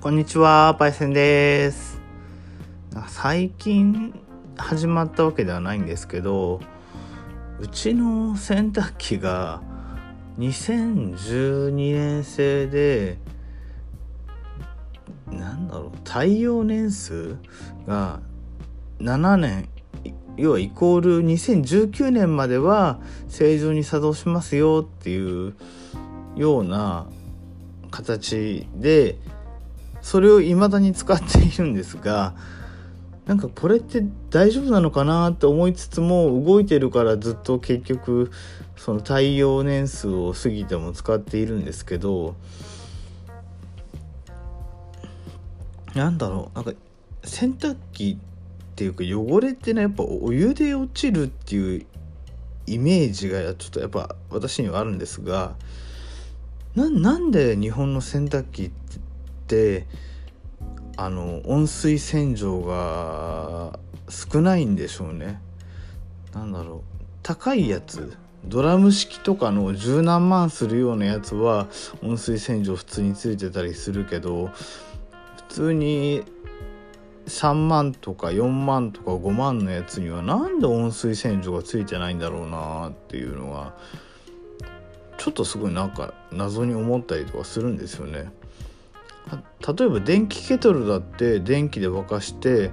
こんにちは、パイセンです。最近始まったわけではないんですけど、うちの洗濯機が2012年製で、なんだろう、耐用年数が7年、要はイコール2019年までは正常に作動しますよっていうような形でそれを未だに使っているんですがなんかこれって大丈夫なのかなって思いつつも動いてるからずっと結局その耐用年数を過ぎても使っているんですけどなんだろう。なんか洗濯機っていうか汚れってねやっぱお湯で落ちるっていうイメージがちょっとやっぱ私にはあるんですがなんで日本の洗濯機ってあの温水洗浄が少ないんでしょうね。なんだろう高いやつドラム式とかの十何万するようなやつは温水洗浄普通についてたりするけど普通に3万とか4万とか5万のやつにはなんで温水洗浄がついてないんだろうなっていうのがちょっとすごいなんか謎に思ったりとかするんですよね。例えば電気ケトルだって電気で沸かして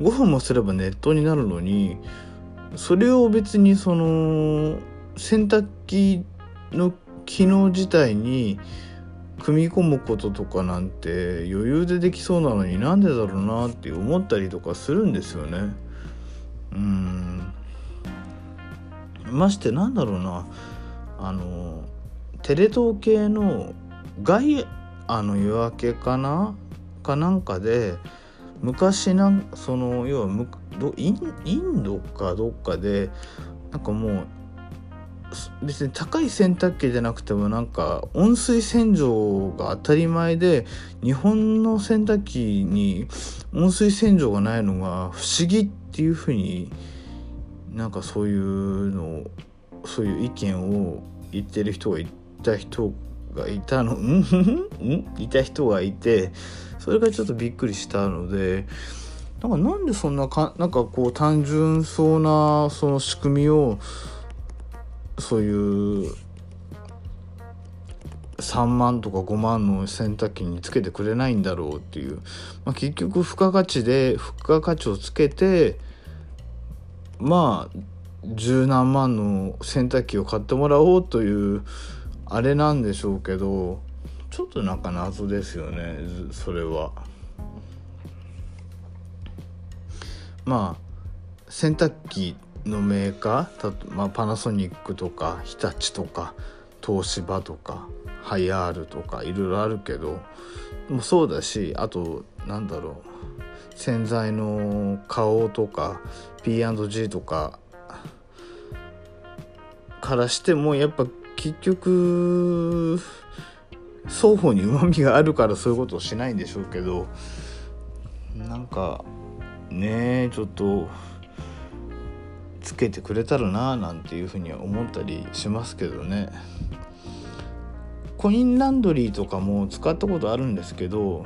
5分もすれば熱湯になるのにそれを別にその洗濯機の機能自体に組み込むこととかなんて余裕でできそうなのになんでだろうなって思ったりとかするんですよね。うんましてなんだろうなあのテレ東系の外あの夜明けかな？かなんかで昔なその要はどインインドかどっかでなんかもう別に高い洗濯機じゃなくてもなんか温水洗浄が当たり前で日本の洗濯機に温水洗浄がないのが不思議っていうふうになんかそういうのそういう意見を言ってる人がいた人がいたの？ん？いた人がいてそれがちょっとびっくりしたのでなんかなんでそんなかなんかこう単純そうなその仕組みをそういう3万とか5万の洗濯機につけてくれないんだろうっていう、まあ、結局付加価値で付加価値をつけてまあ十何万の洗濯機を買ってもらおうというあれなんでしょうけどちょっとなんか謎ですよねそれは。まあ洗濯機のメーカーまあ、パナソニックとか日立とか東芝とかハイアールとかいろいろあるけどもそうだしあとなんだろう洗剤の花王とか P&G とかからしてもやっぱ結局双方にうまみがあるからそういうことをしないんでしょうけどなんかねえちょっとつけてくれたらなあなんていうふうには思ったりしますけどね。コインランドリーとかも使ったことあるんですけど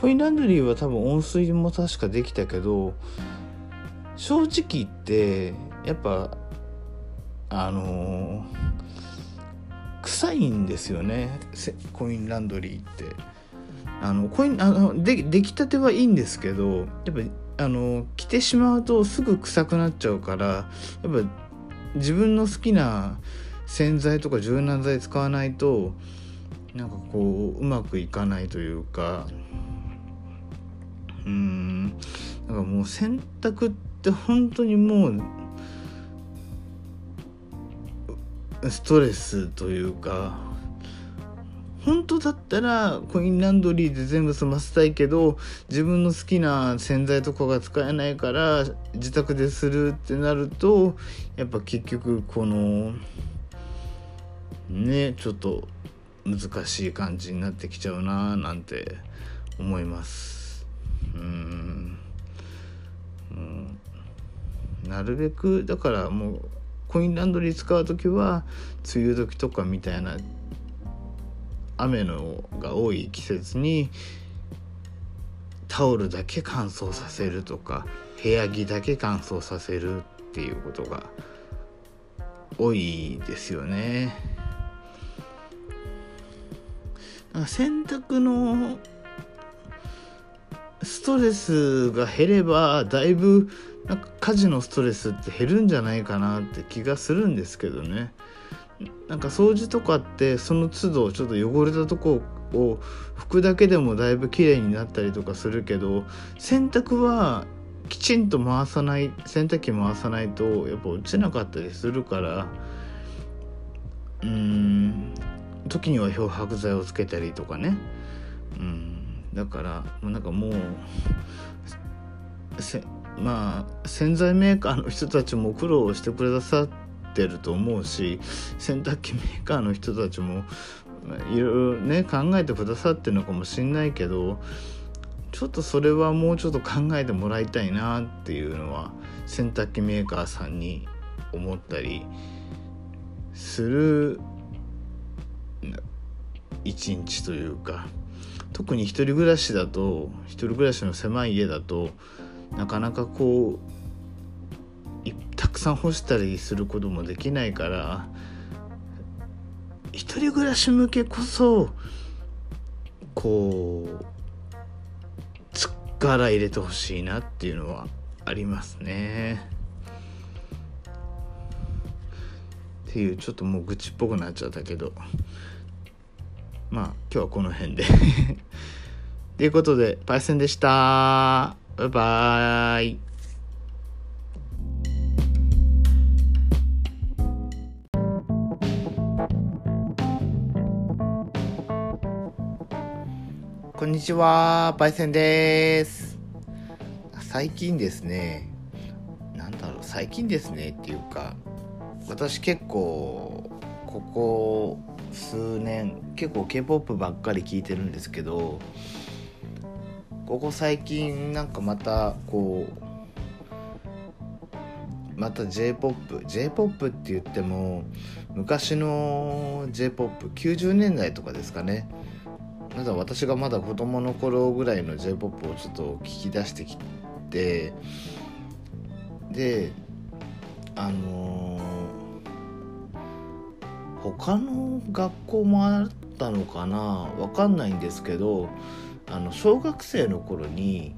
コインランドリーは多分温水も確かできたけど正直言ってやっぱあのー、臭いんですよねコインランドリーって。あのコインあので出来たてはいいんですけどやっぱあの着てしまうとすぐ臭くなっちゃうからやっぱ自分の好きな洗剤とか柔軟剤使わないとなんかこううまくいかないというかうんなんかもう洗濯って本当にもうストレスというか本当だったらコインランドリーで全部済ませたいけど自分の好きな洗剤とかが使えないから自宅でするってなるとやっぱ結局このねちょっと難しい感じになってきちゃうななんて思います。うん。うん。なるべくだからもうコインランドリー使う時は梅雨時とかみたいな雨のが多い季節にタオルだけ乾燥させるとか部屋着だけ乾燥させるっていうことが多いですよね。洗濯のストレスが減ればだいぶなんか家事のストレスって減るんじゃないかなって気がするんですけどね。なんか掃除とかってその都度ちょっと汚れたとこを拭くだけでもだいぶ綺麗になったりとかするけど洗濯はきちんと回さない洗濯機回さないとやっぱ落ちなかったりするからうーん時には漂白剤をつけたりとかね。うんだからなんかもうまあ洗剤メーカーの人たちも苦労してくださってると思うし洗濯機メーカーの人たちもいろいろね考えてくださってるのかもしんないけどちょっとそれはもうちょっと考えてもらいたいなっていうのは洗濯機メーカーさんに思ったりする一日というか特に一人暮らしだと一人暮らしの狭い家だとなかなかこうたくさん干したりすることもできないから一人暮らし向けこそこう力入れてほしいなっていうのはありますね。っていうちょっともう愚痴っぽくなっちゃったけど。まあ今日はこの辺で。ということでパイセンでした。バイバイこんにちは、パイセンです。最近ですね、なんだろう、最近ですねっていうか、私結構、ここ数年、結構 K-POP ばっかり聞いてるんですけど、ここ最近なんかまたこうまた J-POP J-POP って言っても昔の J-POP90 年代とかですかね。まだ私がまだ子供の頃ぐらいの J-POP をちょっと聞き出してきてであのー、他の学校もあったのかな？わかんないんですけどあの小学生の頃に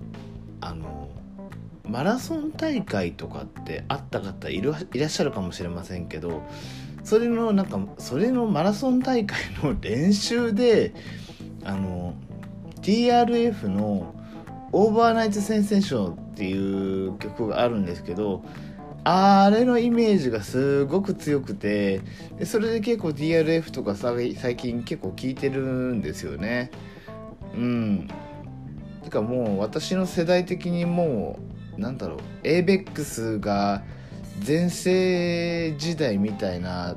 あのマラソン大会とかってあった方いらっしゃるかもしれませんけどそれのなんかそれのマラソン大会の練習であの TRF の「オーバーナイト・センセーション」っていう曲があるんですけどあれのイメージがすごく強くてでそれで結構 TRF とか最近結構聴いてるんですよね。うん。てかもう私の世代的にもうなんだろう avex が全盛時代みたいな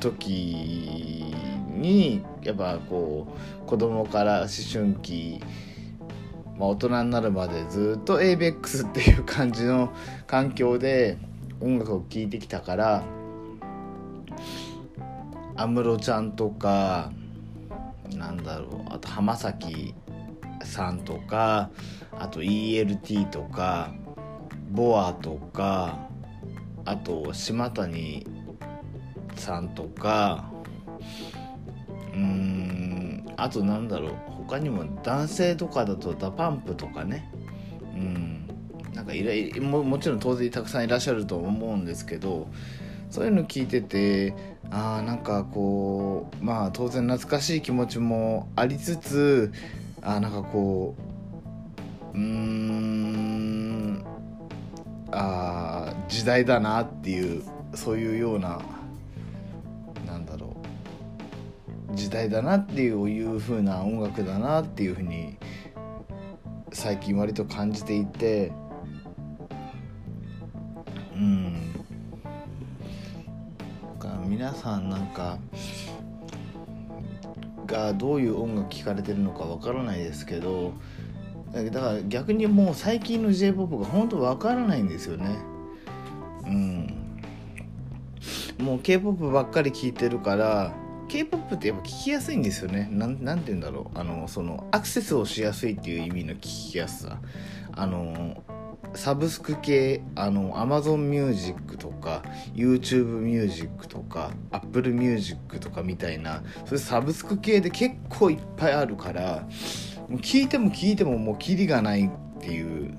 時にやっぱこう子供から思春期、まあ、大人になるまでずっと ABEX っていう感じの環境で音楽を聴いてきたから安室ちゃんとかなんだろう。あと浜崎さんとかあと ELT とか BoA とかあと島谷さんとかうーんあとなんだろう。他にも男性とかだと DA PUMP とかね。うんなんかいろももちろん当然たくさんいらっしゃると思うんですけどそういうの聞いててあーなんかこうまあ当然懐かしい気持ちもありつつあなんかこううーんあ時代だなっていうそういうようななんだろう時代だなっていういう風な音楽だなっていう風に最近割と感じていてうん。皆さんなんかがどういう音楽聴かれてるのかわからないですけどだから逆にもう最近の j p o p が本当わからないんですよね。うん。もう k p o p ばっかり聴いてるから k p o p ってやっぱ聞きやすいんですよね。なんなんて言うんだろう。あのそのアクセスをしやすいっていう意味の聞きやすさ。あのサブスク系あの Amazon Music とか YouTube Music とか Apple Music とかみたいなそういうサブスク系で結構いっぱいあるからもう聞いても聞いてももうキリがないっていう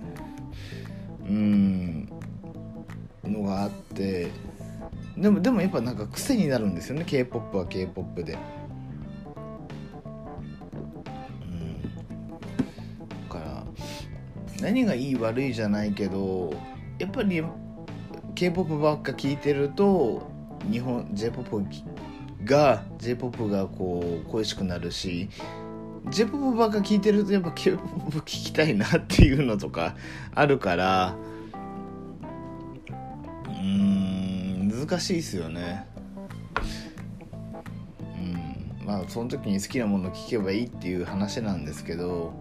うんのがあってでもでもやっぱなんか癖になるんですよね k p o p は k p o p で。何がいい悪いじゃないけどやっぱり k p o p ばっか聞いてると日本 j p o p が j p o p がこう恋しくなるし j p o p ばっか聞いてるとやっぱ k p o p 聞きたいなっていうのとかあるからうん難しいですよね。うんまあその時に好きなもの聞けばいいっていう話なんですけど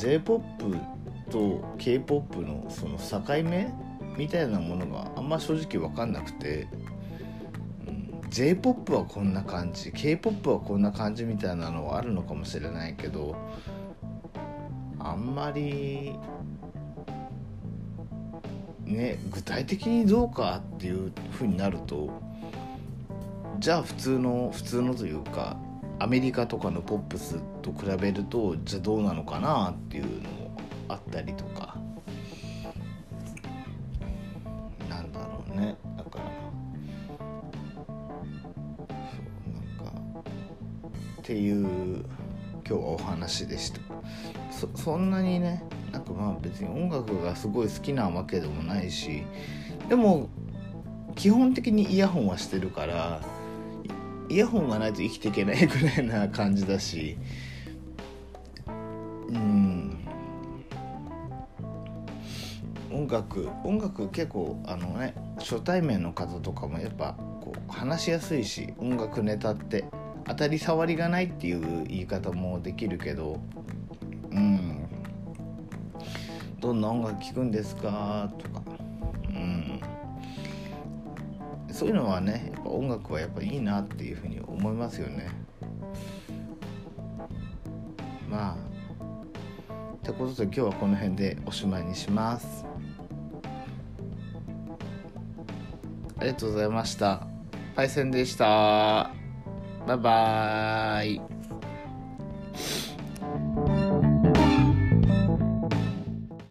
j p o p と k p o p のその境目みたいなものがあんま正直分かんなくて、うん、j p o p はこんな感じ k p o p はこんな感じみたいなのはあるのかもしれないけどあんまりね具体的にどうかっていうふうになるとじゃあ普通の普通のというかアメリカとかのポップスと比べるとじゃあどうなのかなっていうのもあったりとか。なんだろうね。だからそうなんかっていう今日はお話でした。そそんなにねなんかまあ別に音楽がすごい好きなわけでもないしでも基本的にイヤホンはしてるからイヤホンがないと生きていけないぐらいな感じだし。うん。音楽音楽結構あのね初対面の方とかもやっぱこう話しやすいし音楽ネタって当たり障りがないっていう言い方もできるけど。うん。どんな音楽聴くんですかとか。そういうのはねやっぱ音楽はやっぱいいなっていうふうに思いますよね。まあってことで今日はこの辺でおしまいにします。ありがとうございました。パイセンでした。バイバーイ。